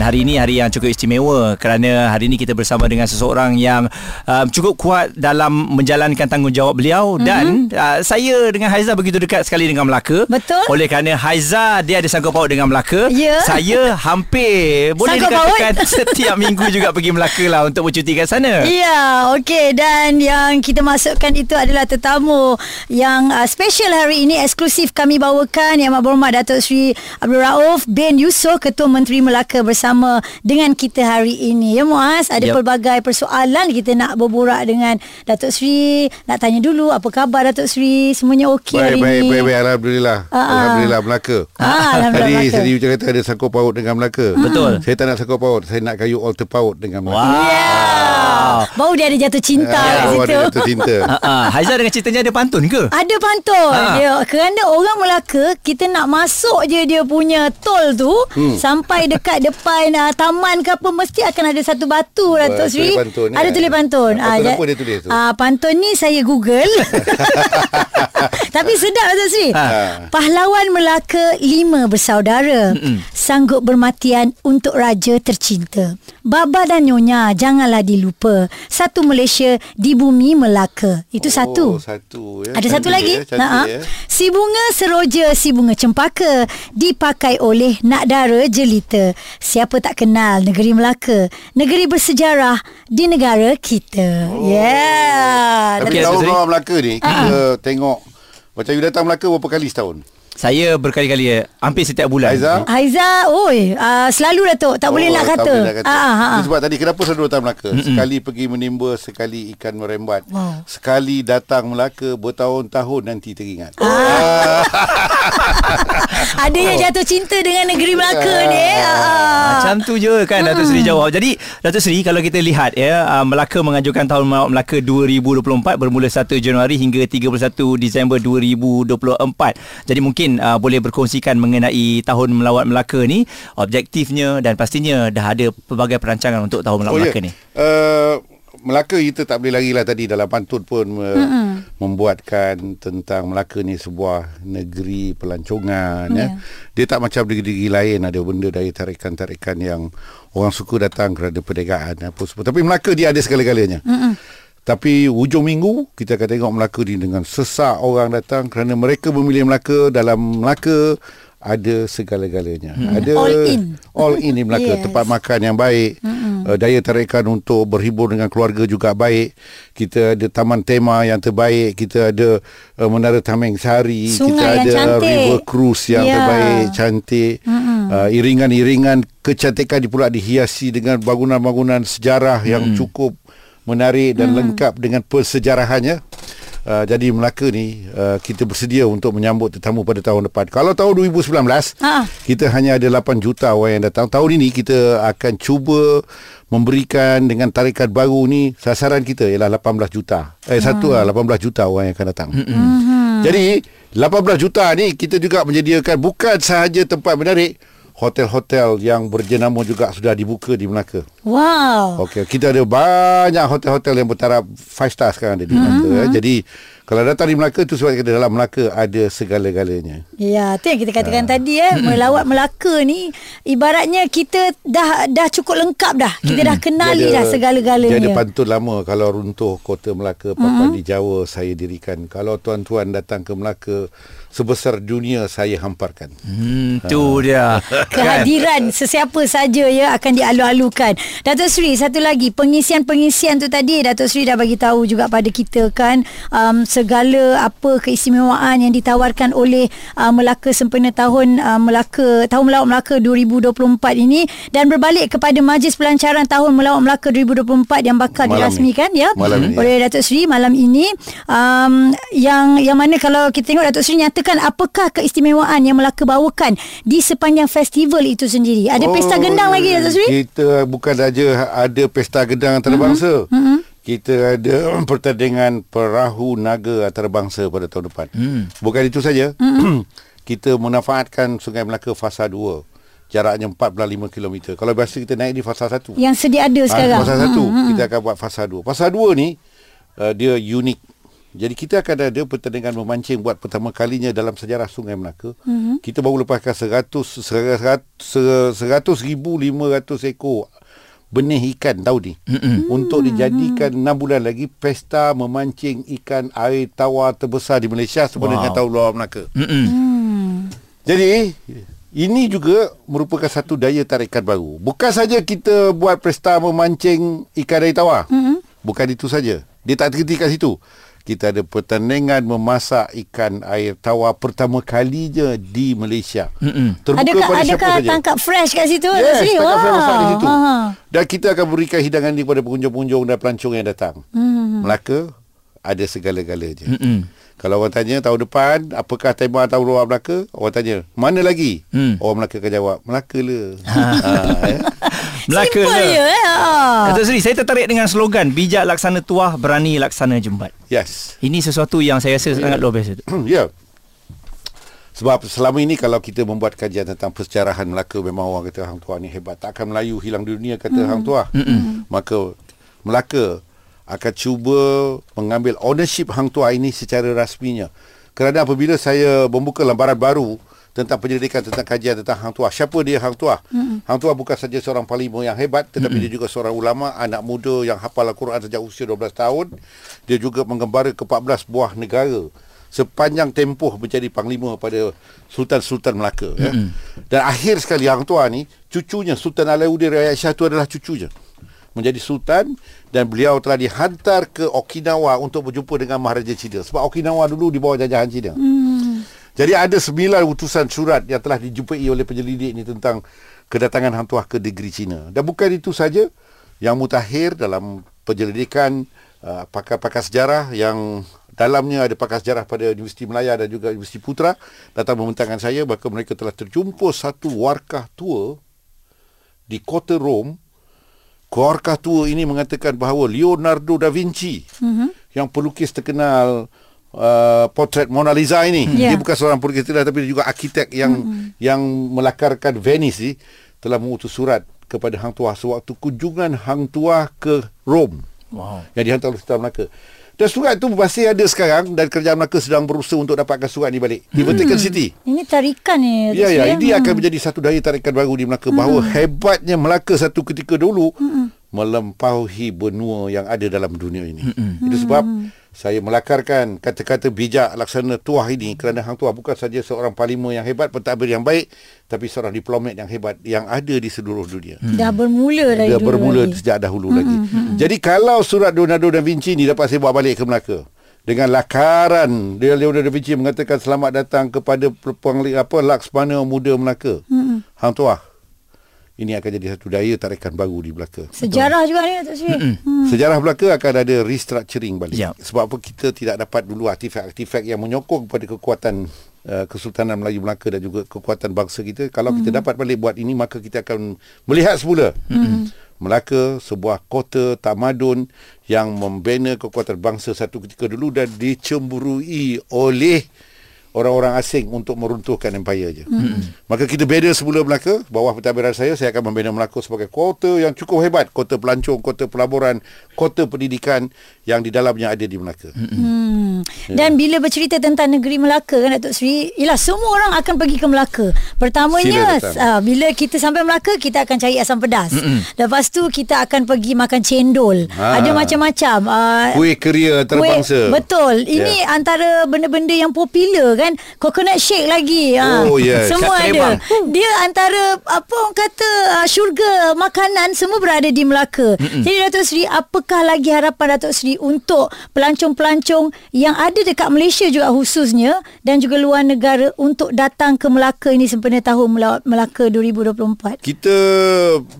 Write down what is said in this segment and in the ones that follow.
Dan hari ini hari yang cukup istimewa kerana hari ini kita bersama dengan seseorang yang um, cukup kuat dalam menjalankan tanggungjawab beliau mm-hmm. dan uh, saya dengan Haiza begitu dekat sekali dengan Melaka. Betul. Oleh kerana Haiza dia ada sangkut paut dengan Melaka. Ya. Saya hampir boleh Sangkut dikatakan paut? setiap minggu juga pergi Melaka lah untuk bercuti kat sana. Ya, okey dan yang kita masukkan itu adalah tetamu yang uh, special hari ini eksklusif kami bawakan yang Berhormat Datuk Seri Abdul Rauf bin Yusof Ketua Menteri Melaka bersama dengan kita hari ini. Ya Muaz, ada Yep. pelbagai persoalan kita nak berborak dengan Datuk Seri, nak tanya dulu apa khabar Datuk Seri? Semuanya okey Baik, hari baik, ini. baik, baik. Alhamdulillah. Ah, ah. Alhamdulillah Melaka. Ah, Alhamdulillah Tadi. Seri Ucap kata ada sangkut paut dengan Melaka. Betul. Saya tak nak sangkut paut. Saya nak kayu alter paut dengan Melaka. Wow. Ya. Baru dia ada jatuh cinta Ah, kat situ. ada jatuh cinta. Uh, uh, Haiza dengan ceritanya ada pantun ke? Ada pantun Ha. dia Kerana orang Melaka Kita nak masuk je dia punya tol tu hmm. Sampai dekat depan uh, taman ke apa Mesti akan ada satu batu Datuk tulis Seri pantun, Ada ya. tulis pantun Pantun ja- apa dia tulis tu? Ah, Pantun ni saya google Tapi sedap Datuk Seri Ha. Pahlawan Melaka lima bersaudara Sanggup bermatian untuk raja tercinta Baba dan Nyonya janganlah dilupa Satu Malaysia di bumi Melaka Itu satu Oh, satu. Ya. ada Cantik satu lagi. Ya. Cantik, Ha. ya. Si bunga seroja, si bunga cempaka dipakai oleh nak dara jelita. Siapa tak kenal negeri Melaka? Negeri bersejarah di negara kita. Oh. Yeah. Tapi Seri. orang Melaka ni, kita tengok. Macam you datang Melaka berapa kali setahun? Saya berkali-kali eh, hampir setiap bulan. Haiza? Haiza, oi, uh, selalu Datuk. Tak boleh nak tak kata. boleh nak kata. Ah, ah, ah. Sebab tadi kenapa selalu datang Melaka? Sekali pergi menimba, sekali ikan merembat. Wow. Sekali datang Melaka bertahun-tahun nanti teringat. Ah. Ada yang jatuh cinta dengan negeri Melaka ni. eh. Ah, ah. Macam tu je kan Datuk Seri jawab. Jadi Datuk Seri kalau kita lihat ya uh, Melaka mengajukan tahun Melaka 2024 bermula 1 Januari hingga 31 Disember 2024. Jadi mungkin uh, boleh berkongsikan mengenai tahun Melawat Melaka ni objektifnya dan pastinya dah ada pelbagai perancangan untuk tahun Melawat Melaka ni. Uh, Melaka kita tak boleh lari lah tadi dalam pantun pun uh, membuatkan tentang Melaka ni sebuah negeri pelancongan ya. Dia tak macam negeri-negeri lain ada benda dari tarikan-tarikan yang orang suka datang kerana perniagaan apa semua. Tapi Melaka dia ada segala-galanya. Tapi hujung minggu kita akan tengok Melaka ni dengan sesak orang datang kerana mereka memilih Melaka dalam Melaka ada segala-galanya. Ada All in. All in di Melaka. Yes. Tempat makan yang baik. Uh, daya tarikan untuk berhibur dengan keluarga juga baik. Kita ada taman tema yang terbaik. Kita ada uh, Menara Tameng Sari. Sungai kita yang ada cantik. river cruise yang Ya. terbaik, cantik. Uh, iringan-iringan kecantikan di pula dihiasi dengan bangunan-bangunan sejarah yang cukup menarik dan lengkap dengan persejarahannya. Uh, jadi Melaka ni uh, kita bersedia untuk menyambut tetamu pada tahun depan. Kalau tahun 2019 Ha. kita hanya ada 8 juta orang yang datang. Tahun ini kita akan cuba memberikan dengan tarikan baru ni sasaran kita ialah 18 juta. Eh satu lah 18 juta orang yang akan datang. Mm-hmm. Jadi 18 juta ni kita juga menyediakan bukan sahaja tempat menarik hotel-hotel yang berjenama juga sudah dibuka di Melaka. Wow. Okey, kita ada banyak hotel-hotel yang bertaraf 5 star sekarang ada di Melaka. Hmm. Mm-hmm. Jadi kalau datang di Melaka tu sebab kita dalam Melaka ada segala-galanya. Ya, tu yang kita katakan Ah. tadi eh, melawat Melaka ni ibaratnya kita dah dah cukup lengkap dah. Kita dah kenali dah segala-galanya. Dia ada pantun lama kalau runtuh kota Melaka papan di Jawa saya dirikan. Kalau tuan-tuan datang ke Melaka sebesar dunia saya hamparkan. Hmm tu dia. Kan? Kehadiran sesiapa saja ya akan dialu-alukan. Datuk Seri satu lagi pengisian-pengisian tu tadi Datuk Seri dah bagi tahu juga pada kita kan um, segala apa keistimewaan yang ditawarkan oleh uh, Melaka sempena tahun uh, Melaka tahun Melawat Melaka 2024 ini dan berbalik kepada majlis pelancaran tahun Melawat Melaka 2024 yang bakal Malam dirasmikan ni. ya Malam oleh Datuk Seri malam ini um, yang yang mana kalau kita tengok Datuk Seri nyatakan apakah keistimewaan yang Melaka bawakan di sepanjang festival itu sendiri. Ada oh, pesta gendang lagi Datuk Seri? Kita bukan saja ada pesta gendang antarabangsa. Mm-hmm. Mm-hmm. Kita ada pertandingan perahu naga antarabangsa pada tahun depan. Mm. Bukan itu saja. Mm-hmm. kita memanfaatkan Sungai Melaka fasa 2. Jaraknya 4.5 km. Kalau biasa kita naik di fasa 1. Yang sedia ada sekarang. Ha, fasa 1 mm-hmm. kita akan buat fasa 2. Fasa 2 ni uh, dia unik Jadi kita akan ada pertandingan memancing buat pertama kalinya dalam sejarah Sungai Melaka. Mm-hmm. Kita baru lepaskan 100 100 100,500 ekor benih ikan tahu ni mm-hmm. untuk dijadikan 6 bulan lagi pesta memancing ikan air tawar terbesar di Malaysia sempena wow. dengan tahun luar Melaka. Mm-mm. Jadi ini juga merupakan satu daya tarikan baru. Bukan saja kita buat pesta memancing ikan air tawar. Mm-hmm. Bukan itu saja. Dia tak terhenti kat situ. Kita ada pertandingan memasak ikan air tawar pertama kalinya di Malaysia. Mm-mm. Terbuka Adakah, pada siapa adakah saja. tangkap fresh kat situ? Yes, Tasri? tangkap fresh masak di situ. Ha. Dan kita akan berikan hidangan ini kepada pengunjung-pengunjung dan pelancong yang datang. Hmm. Melaka ada segala-galanya. Mm-mm. Kalau orang tanya tahun depan apakah tema tahun luar Melaka, orang tanya, mana lagi? Hmm. Orang Melaka akan jawab, Melaka lah. ha, eh. Melaka Simple je lah. eh. Ha. Datuk Seri, saya tertarik dengan slogan bijak laksana tuah, berani laksana jembat. Yes. Ini sesuatu yang saya rasa sangat luar biasa. tu. ya. Sebab selama ini kalau kita membuat kajian tentang persejarahan Melaka memang orang kata Hang Tuah ni hebat. Tak akan Melayu hilang di dunia kata Hang Tuah. Maka Melaka akan cuba mengambil ownership Hang Tuah ini secara rasminya. Kerana apabila saya membuka lembaran baru tentang penyelidikan tentang kajian tentang Hang Tuah. Siapa dia Hang Tuah? Mm-hmm. Hang Tuah bukan saja seorang parlimen yang hebat tetapi mm-hmm. dia juga seorang ulama, anak muda yang hafal Al-Quran sejak usia 12 tahun. Dia juga menggembara ke 14 buah negara sepanjang tempoh menjadi panglima pada Sultan-Sultan Melaka ya. Mm-hmm. Dan akhir sekali Hang Tuah ni cucunya Sultan Alauddin Rakyat Shah tu adalah cucunya menjadi sultan dan beliau telah dihantar ke Okinawa untuk berjumpa dengan Maharaja Cina sebab Okinawa dulu di bawah jajahan Cina. Hmm. Jadi ada sembilan utusan surat yang telah dijumpai oleh penyelidik ini tentang kedatangan Hang Tuah ke negeri Cina. Dan bukan itu saja yang mutakhir dalam penyelidikan uh, pakar-pakar sejarah yang dalamnya ada pakar sejarah pada Universiti Melaya dan juga Universiti Putra datang membentangkan saya bahwa mereka telah terjumpa satu warkah tua di kota Rom Keluarkah tua ini mengatakan bahawa Leonardo da Vinci mm-hmm. yang pelukis terkenal uh, potret Mona Lisa ini Ya. dia bukan seorang pelukis tapi dia juga arkitek yang mm-hmm. yang melakarkan Venice ni telah mengutus surat kepada Hang Tuah sewaktu kunjungan Hang Tuah ke Rom Wow. yang dihantar oleh Sultan Melaka. Dan surat itu masih ada sekarang dan kerajaan Melaka sedang berusaha untuk dapatkan surat ini balik di Vatican City. Ini tarikan ni. Ya, ya. Tasri, Ini ha. akan menjadi satu daya tarikan baru di Melaka. Bahawa hebatnya Melaka satu ketika dulu melampaui benua yang ada dalam dunia ini. Itu sebab saya melakarkan kata-kata bijak laksana tuah ini kerana Hang Tuah bukan saja seorang parlimen yang hebat, pentadbir yang baik, tapi seorang diplomat yang hebat yang ada di seluruh dunia. Dah bermula dari Dia dulu bermula lagi. sejak dahulu lagi. Jadi kalau surat Leonardo da Vinci ni dapat saya bawa balik ke Melaka dengan lakaran dia Leonardo da Vinci mengatakan selamat datang kepada apa Laksmana Muda Melaka. Hang Tuah. Ini akan jadi satu daya tarikan baru di Melaka. Sejarah juga ni Datuk Sri. Hmm. Sejarah Melaka akan ada restructuring balik. Ya. Sebab apa kita tidak dapat dulu artifak-artifak yang menyokong kepada kekuatan uh, Kesultanan Melayu Melaka dan juga kekuatan bangsa kita. Kalau kita dapat balik buat ini maka kita akan melihat semula. Melaka sebuah kota tamadun yang membina kekuatan bangsa satu ketika dulu dan dicemburui oleh orang-orang asing untuk meruntuhkan empire je. Mm-hmm. Maka kita bina semula Melaka, bawah pentadbiran saya saya akan membina Melaka sebagai kota yang cukup hebat, kota pelancong, kota pelaburan, kota pendidikan yang di dalamnya ada di Melaka. Mm-hmm. Hmm. Dan bila bercerita tentang negeri Melaka kan Datuk Sri, ialah semua orang akan pergi ke Melaka. Pertamanya uh, bila kita sampai Melaka kita akan cari asam pedas. Mm-mm. Lepas tu kita akan pergi makan cendol. Ha. Ada macam-macam. Uh, Kuih keria antarabangsa. betul. Ini Ya. antara benda-benda yang popular kan. Coconut shake lagi. Ha. Oh, yes. Semua Kat ada. Terebang. Dia antara apa orang kata uh, syurga makanan semua berada di Melaka. Mm-mm. Jadi Datuk Sri, apakah lagi harapan Datuk Sri untuk pelancong-pelancong yang ada dekat Malaysia juga khususnya dan juga luar negara untuk datang ke Melaka ini sempena tahun Mela- Melaka 2024? Kita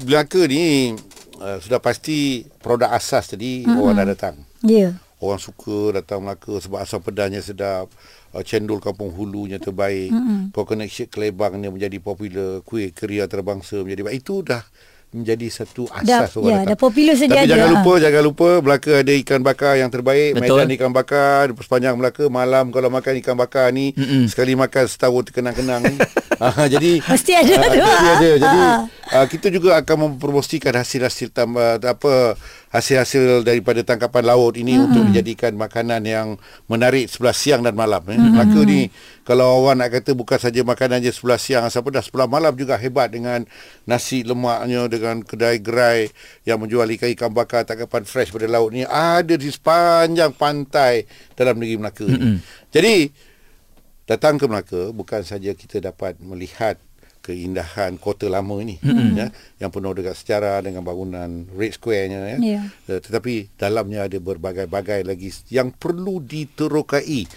Melaka ni uh, sudah pasti produk asas tadi mm-hmm. orang dah datang. Ya. Yeah. Orang suka datang Melaka sebab asam pedasnya sedap. Uh, cendol kampung hulunya terbaik. Mm-hmm. Coconut shake kelebang ni menjadi popular. Kuih keria antarabangsa menjadi baik. Itu dah menjadi satu Dah- asas orang ya, datang. dah popular sedia Tapi ada, jangan ha. lupa, jangan lupa Melaka ada ikan bakar yang terbaik. Betul. Medan ikan bakar sepanjang Melaka malam kalau makan ikan bakar ni Mm-mm. sekali makan setahun terkenang-kenang ni. Jadi Mesti ada ah, tu, Mesti ada. Jadi uh, kita juga akan mempromosikan hasil-hasil tambah apa hasil-hasil daripada tangkapan laut ini mm-hmm. untuk dijadikan makanan yang menarik sebelah siang dan malam eh. Mm-hmm. Melaka ni kalau orang nak kata bukan saja makanan je sebelah siang siapa dah sebelah malam juga hebat dengan nasi lemaknya dengan kedai gerai yang menjual ikan-ikan bakar tangkapan fresh pada laut ni ada di sepanjang pantai dalam negeri Melaka mm-hmm. ni. Jadi datang ke Melaka bukan saja kita dapat melihat keindahan kota lama ni mm-hmm. ya yang penuh dengan sejarah dengan bangunan Red Square-nya ya yeah. tetapi dalamnya ada berbagai-bagai lagi yang perlu diterokai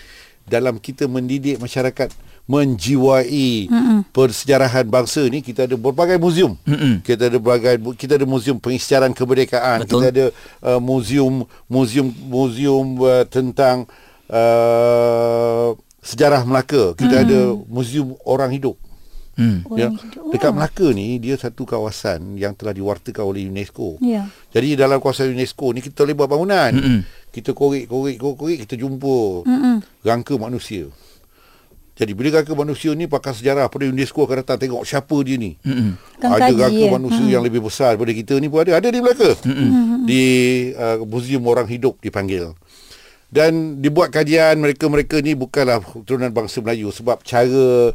dalam kita mendidik masyarakat menjiwai mm-hmm. persejarahan bangsa ni kita ada berbagai muzium mm-hmm. kita ada berbagai kita ada muzium pengisytiharan kemerdekaan Betul. kita ada uh, muzium muzium muzium uh, tentang uh, sejarah Melaka kita mm-hmm. ada muzium orang hidup Hmm. Ya, dekat Melaka ni dia satu kawasan yang telah diwartakan oleh UNESCO. Ya. Jadi dalam kawasan UNESCO ni kita boleh buat bangunan. Mm-mm. Kita korek-korek korek kita jumpa Mm-mm. rangka manusia. Jadi bila rangka manusia ni pakar sejarah pada UNESCO akan datang tengok siapa dia ni. Mm-mm. Ada rangka ya. manusia mm. yang lebih besar daripada kita ni pun ada. Ada di Melaka. Mm-mm. Di uh, Museum Orang Hidup dipanggil. Dan dibuat kajian mereka-mereka ni bukanlah turunan bangsa Melayu sebab cara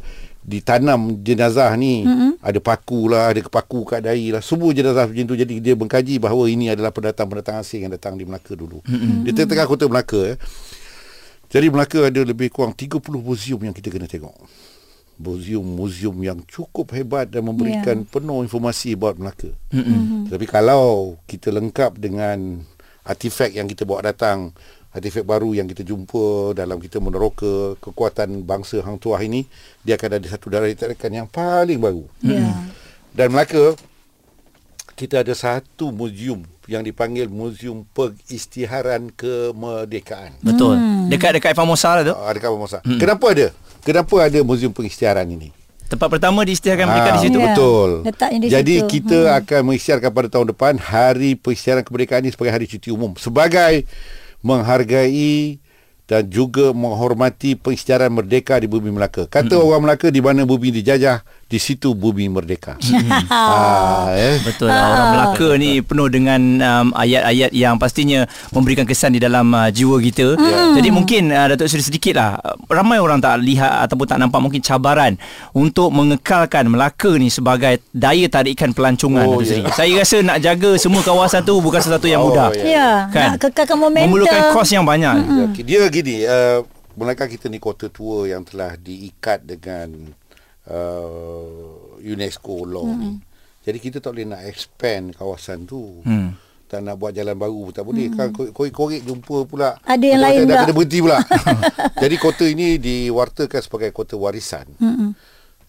ditanam jenazah ni mm-hmm. ada paku lah ada kepaku kat dahi lah semua jenazah macam tu jadi dia mengkaji bahawa ini adalah pendatang-pendatang asing yang datang di Melaka dulu mm-hmm. di tengah-tengah kota Melaka eh. jadi Melaka ada lebih kurang 30 muzium yang kita kena tengok muzium-muzium yang cukup hebat dan memberikan yeah. penuh informasi buat Melaka mm-hmm. tapi kalau kita lengkap dengan artifak yang kita bawa datang artifak baru yang kita jumpa dalam kita meneroka kekuatan bangsa Hang Tuah ini dia akan ada satu darah tarikan yang paling baru. Yeah. Dan Melaka kita ada satu muzium yang dipanggil Muzium Pengistiharan Kemerdekaan. Betul. Hmm. Dekat-dekat Famosa lah tu. Ah, dekat Famosa. Hmm. Kenapa ada? Kenapa ada Muzium Pengistiharan ini? Tempat pertama diisytiharkan ha, kemerdekaan di situ. Ya. Betul. Letaknya di Jadi situ. kita hmm. akan mengisytiharkan pada tahun depan Hari Pengisytiharan Kemerdekaan ini sebagai hari cuti umum. Sebagai menghargai dan juga menghormati pengisytiharan merdeka di bumi Melaka. Kata mm-hmm. orang Melaka di mana bumi dijajah, di situ bumi merdeka. ah, eh? Betul lah. Orang Melaka ni penuh dengan um, ayat-ayat yang pastinya memberikan kesan di dalam uh, jiwa kita. Mm. Jadi mungkin uh, Datuk Seri sedikit lah. Ramai orang tak lihat ataupun tak nampak mungkin cabaran untuk mengekalkan Melaka ni sebagai daya tarikan pelancongan. Oh, yeah. Saya rasa nak jaga semua kawasan tu bukan sesuatu yang oh, mudah. Ya, yeah. kan? nak kekalkan momentum. Memerlukan kos yang banyak. Mm-hmm. Dia gini, uh, Melaka kita ni kota tua yang telah diikat dengan uh, UNESCO law hmm. ni. Jadi kita tak boleh nak expand kawasan tu. Hmm. Tak nak buat jalan baru tak boleh. Hmm. Kan korek-korek jumpa pula. Ada yang lain dah. Ada berhenti pula. jadi kota ini diwartakan sebagai kota warisan. Hmm.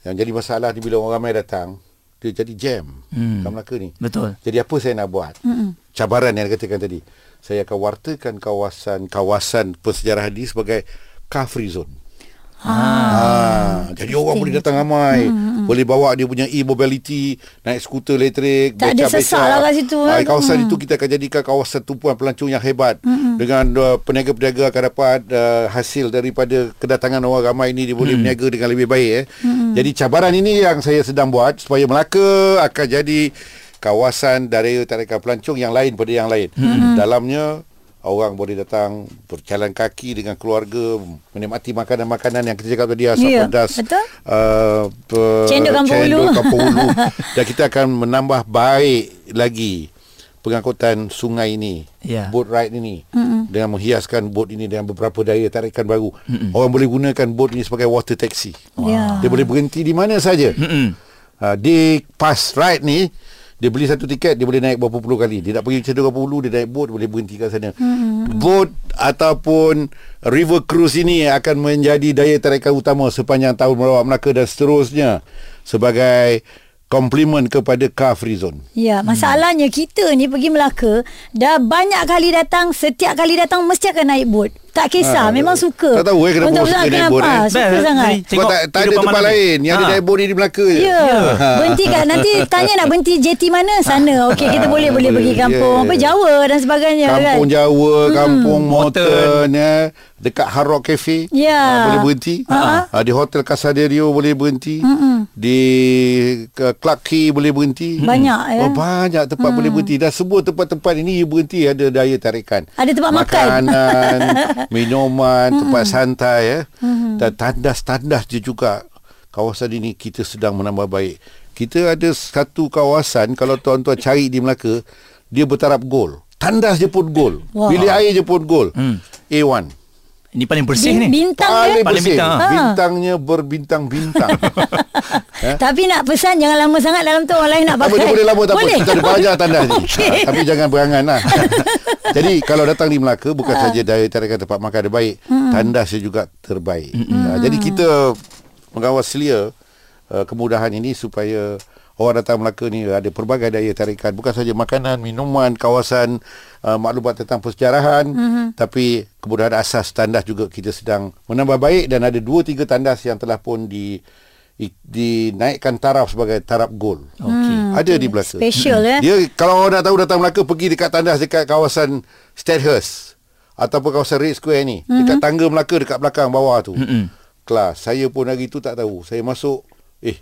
Yang jadi masalah ni bila orang ramai datang, dia jadi jam hmm. kat Melaka ni. Betul. Jadi apa saya nak buat? Hmm. Cabaran yang dikatakan tadi. Saya akan wartakan kawasan-kawasan persejarahan ini sebagai car free zone. Ha. ha. Jadi orang boleh datang ramai. Hmm, hmm, hmm. Boleh bawa dia punya e-mobility, naik skuter elektrik, tak ada sesak lah kat situ. Ha, kawasan hmm. itu kita akan jadikan kawasan tumpuan pelancong yang hebat. Hmm. Dengan uh, peniaga-peniaga akan dapat uh, hasil daripada kedatangan orang ramai ini dia boleh hmm. berniaga dengan lebih baik. Eh. Hmm. Jadi cabaran ini yang saya sedang buat supaya Melaka akan jadi kawasan dari tarikan pelancong yang lain pada yang lain. Hmm. Dalamnya orang boleh datang berjalan kaki dengan keluarga menikmati makanan-makanan yang kita cakap tadi asam yeah, pedas uh, cendol kampung ulu dan kita akan menambah baik lagi pengangkutan sungai ini yeah. boat ride ini mm-hmm. dengan menghiaskan boat ini dengan beberapa daya tarikan baru mm-hmm. orang boleh gunakan boat ini sebagai water taxi wow. yeah. dia boleh berhenti di mana saja mm-hmm. uh, di pas ride ni dia beli satu tiket dia boleh naik berapa puluh kali dia nak pergi ke berapa puluh dia naik boat dia boleh berhenti kat sana hmm. boat ataupun river cruise ini akan menjadi daya tarikan utama sepanjang tahun melawat Melaka dan seterusnya sebagai komplimen kepada car free zone. Ya, masalahnya hmm. kita ni pergi Melaka dah banyak kali datang, setiap kali datang mesti akan naik boat. Tak kisah, memang suka. Tak tahu, eh, kenapa suka naik kenapa? boat, eh? Suka Best. sangat. Tengok tak, tak ada tempat lain Yang ada Ha. naik boat ni di Melaka je Ya. Berhenti kat nanti tanya nak berhenti JT mana? Sana. Okey, kita boleh boleh Boleh, pergi kampung yeah. apa Jawa dan sebagainya Kampung kan. Jawa Kampung Mountain. Mountain ya. Dekat Hard Rock Cafe Ya. Ah, Boleh berhenti Ha. Ah, Di Hotel Casaderio boleh berhenti Di ke- Clark Quay boleh berhenti Banyak, ya. oh, Banyak tempat boleh berhenti Dan semua tempat-tempat ini you berhenti Ada daya tarikan Ada tempat makan. Makanan Minuman Tempat santai ya. Dan tandas-tandas dia juga. Kawasan ini kita sedang menambah baik. Kita ada satu kawasan Kalau tuan-tuan cari di Melaka Dia bertaraf gol. Tandas je pun gol. Wah. Bilik air je pun gol. A1 Ini paling bersih Bin- ni. Bintang Paling dia. Paling bersih bintang. Ha. Bintangnya berbintang-bintang Eh? Tapi nak pesan jangan lama sangat dalam tu orang lain nak pakai. boleh, boleh lama tak apa. Boleh. Kita ada banyak tandas ni. Okey. Ha, tapi jangan berangan lah. Jadi kalau datang di Melaka bukan Ha. saja daya tarikan tempat makan dia baik, Hmm. tandasnya juga terbaik. Ha, jadi kita mengawal selia uh, kemudahan ini supaya orang datang Melaka ni ada pelbagai daya tarikan bukan saja makanan, minuman, kawasan uh, maklumat tentang persejarahan Hmm. tapi kemudahan asas tandas juga kita sedang menambah baik dan ada dua tiga tandas yang telah pun di dinaikkan taraf sebagai taraf gold. Okey. Ada di Melaka. Special eh. Dia kalau orang nak tahu datang Melaka pergi dekat tandas dekat kawasan Stadhurst ataupun kawasan Red Square ni, mm-hmm. dekat tangga Melaka dekat belakang bawah tu. Mm-hmm. Kelas. Saya pun hari tu tak tahu. Saya masuk eh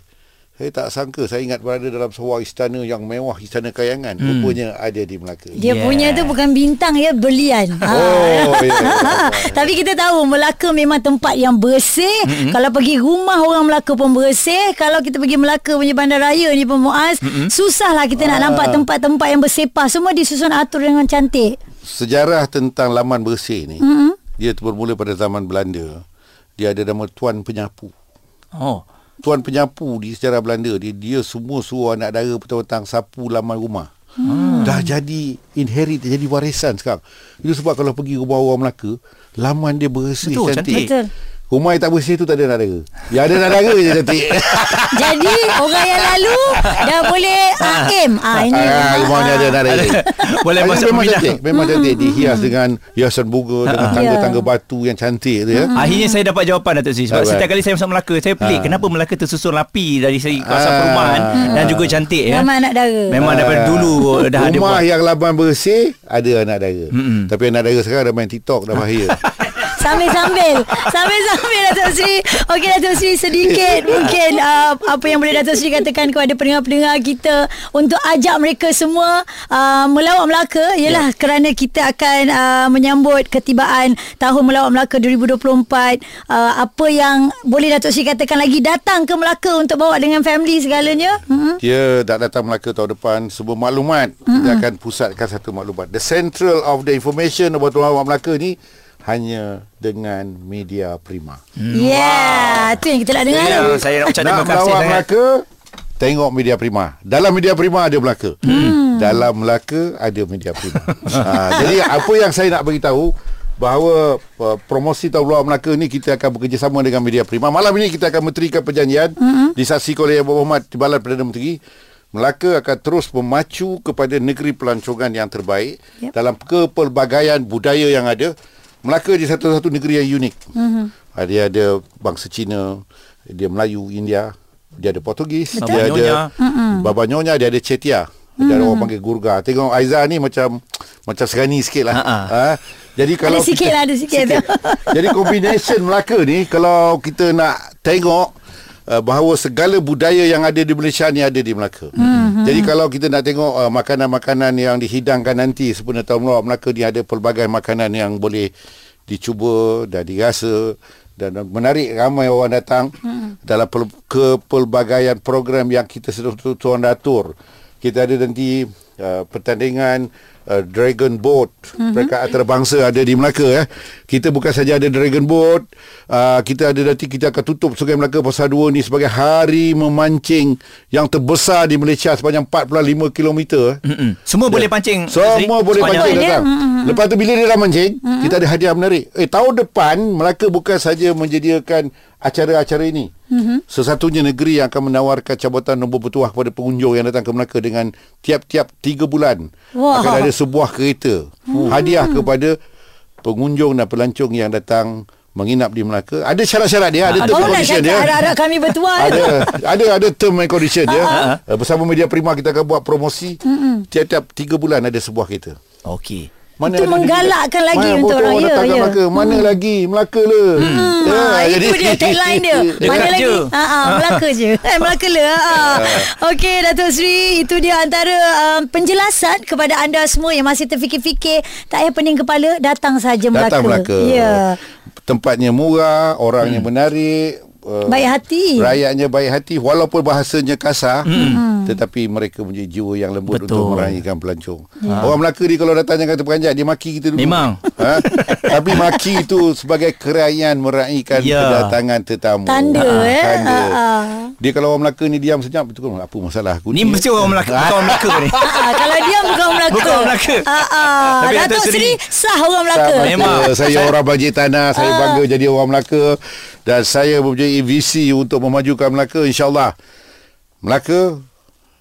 saya tak sangka saya ingat berada dalam sebuah istana yang mewah istana kayangan. Mm. Rupanya ada di Melaka. Dia Yeah. punya tu bukan bintang ya berlian. Oh, ya. ya. Tapi kita tahu Melaka memang tempat yang bersih. Mm-hmm. Kalau pergi rumah orang Melaka pun bersih. Kalau kita pergi Melaka punya bandaraya ni pun Muaz, mm-hmm. susahlah kita nak nampak tempat-tempat yang bersepah. Semua disusun atur dengan cantik. Sejarah tentang laman bersih ni, mm-hmm. dia bermula pada zaman Belanda. Dia ada nama Tuan Penyapu. Oh. Tuan penyapu di sejarah Belanda dia, dia semua suruh anak dara petang-petang sapu laman rumah. Hmm. Dah jadi inherit jadi warisan sekarang. Itu sebab kalau pergi rumah orang Melaka, laman dia bersih Betul, cantik. cantik. Betul. Rumah yang tak bersih tu tak ada anak dara. Yang ada anak dara je cantik. Jadi orang yang lalu dah boleh uh, aim. Ah ini. ah, rumah ni ada anak dara. Boleh masuk memang pembinaan. cantik. Memang cantik. Dihias dengan hiasan bunga, dengan Ya. tangga-tangga batu yang cantik tu ya. Akhirnya saya dapat jawapan Datuk Sri Sebab setiap kali saya masuk Melaka Saya pelik Ha. Kenapa Melaka tersusun rapi Dari segi kawasan Ah. perumahan Dan juga cantik ya Ramai anak dara. Memang daripada Ah. dulu Dah ada Rumah yang laban bersih Ada anak dara. Tapi anak dara sekarang Dah main TikTok Dah bahaya Sambil-sambil. Sambil-sambil Datuk Sri Okey Datuk Sri Sedikit mungkin uh, Apa yang boleh Datuk Sri katakan Kepada pendengar-pendengar kita Untuk ajak mereka semua uh, Melawat Melaka. Ialah yeah. kerana kita akan uh, Menyambut ketibaan Tahun Melawat Melaka 2024 uh, Apa yang Boleh Datuk Sri katakan lagi? Datang ke Melaka Untuk bawa dengan family segalanya? Hmm? Dia tak datang Melaka tahun depan Semua maklumat. Mm-hmm. Kita akan pusatkan satu maklumat. The central of the information About Melawat Melaka ni Hanya dengan media prima Yeah Tu yang kita nak dengar Ya, tu. Saya nak ucap terima kasih sangat Melaka Tengok media prima Dalam media prima ada Melaka hmm. Dalam Melaka ada media prima ha, Jadi apa yang saya nak beritahu bahawa uh, promosi Tahun Luar Melaka ni kita akan bekerjasama dengan Media Prima. Malam ini kita akan menterikan perjanjian mm-hmm. disaksikan oleh Abu Muhammad Timbalan Perdana Menteri. Melaka akan terus memacu kepada negeri pelancongan yang terbaik yep. dalam kepelbagaian budaya yang ada. Melaka dia satu-satu negeri yang unik. Mm-hmm. Dia ada bangsa Cina, dia Melayu, India, dia ada Portugis, Betul. dia Baba ada Baba Nyonya, dia ada Cetia. Dia ada orang panggil Gurga. Tengok Aiza ni macam macam serani sikit lah. Ha-ha. Ha? Jadi kalau sikit lah, ada sikit tu. Jadi combination Melaka ni kalau kita nak tengok uh, bahawa segala budaya yang ada di Malaysia ni ada di Melaka. Mm-hmm. Jadi kalau kita nak tengok uh, makanan-makanan yang dihidangkan nanti sempena tahun Melawat Melaka ni ada pelbagai makanan yang boleh dicuba dan dirasa dan menarik ramai orang datang mm. dalam pel- kepelbagaian program yang kita sedang tuan atur. Kita ada nanti uh, pertandingan uh, Dragon Boat mm-hmm. mereka antarabangsa ada di Melaka eh. Kita bukan saja ada Dragon Boat, uh, kita ada nanti kita akan tutup Sungai Melaka Pasar 2 ni sebagai hari memancing yang terbesar di Malaysia sepanjang 4.5 km. eh. Mm-mm. Semua boleh pancing? Semua boleh Sepanjang- pancing datang. Lepas tu bila dia dah mancing, kita ada hadiah menarik. Eh tahun depan Melaka bukan saja menyediakan acara-acara ini. Sesatunya negeri yang akan menawarkan cabutan nombor bertuah kepada pengunjung yang datang ke Melaka dengan tiap-tiap 3 bulan. Wah. akan ada sebuah kereta hadiah kepada pengunjung dan pelancong yang datang menginap di Melaka. Ada syarat-syarat dia ada Ah, term and condition dia. harap-harap kami bertuan. ada ada ada term and condition dia. Uh, bersama media prima kita akan buat promosi. Tiap-tiap 3 bulan ada sebuah kereta. Okey. Mana Itu menggalakkan lagi mana untuk orang, ya, ya. Melaka mana lagi Melaka le hmm. Ha, itu dia tagline dia. Mana lagi? Ha ah, Melaka je. Eh Melaka le. Ha. Okey Datuk Seri, itu dia antara um, penjelasan kepada anda semua yang masih terfikir-fikir, tak payah pening kepala, datang saja Melaka. datang Melaka Ya. tempatnya murah orangnya menarik uh, Baik hati. rakyatnya baik hati walaupun bahasanya kasar tetapi mereka punya jiwa yang lembut Betul. untuk meraihkan pelancong orang Melaka ni kalau datang jangan terperanjat dia maki kita dulu Memang. ha? tapi maki itu sebagai keraian meraihkan Ya. kedatangan tetamu Tanda, eh. tanda. Ha, ha. Dia kalau orang Melaka ni diam senyap betul apa masalah aku Ni mesti orang Melaka, bukan orang Melaka ni. Ah, kalau dia bukan orang Melaka. Bukan orang Melaka. Ah, ah. Tapi Datuk Seri sah orang Melaka. Memang. Saya orang Bajik Tanah Saya bangga jadi orang Melaka Dan saya mempunyai visi Untuk memajukan Melaka InsyaAllah Melaka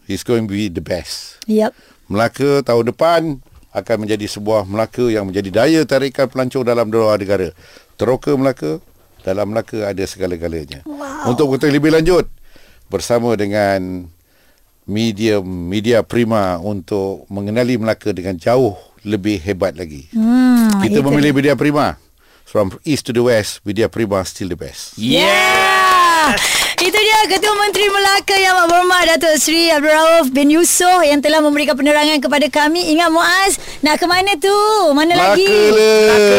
Is going to be the best Yep. Melaka tahun depan Akan menjadi sebuah Melaka Yang menjadi daya tarikan pelancong Dalam dua negara Teroka Melaka Dalam Melaka ada segala-galanya wow. Untuk mengetahui lebih lanjut Bersama dengan Media Media Prima Untuk mengenali Melaka Dengan jauh lebih hebat lagi Hmm, kita itu memilih Media Prima. From east to the west, Media Prima still the best. Yeah. Itu dia Ketua Menteri Melaka Yang Amat Berhormat Datuk Seri Abdul Rauf bin Yusof yang telah memberikan penerangan kepada kami. Ingat Muaz, nak ke mana tu? Mana lagi? Melaka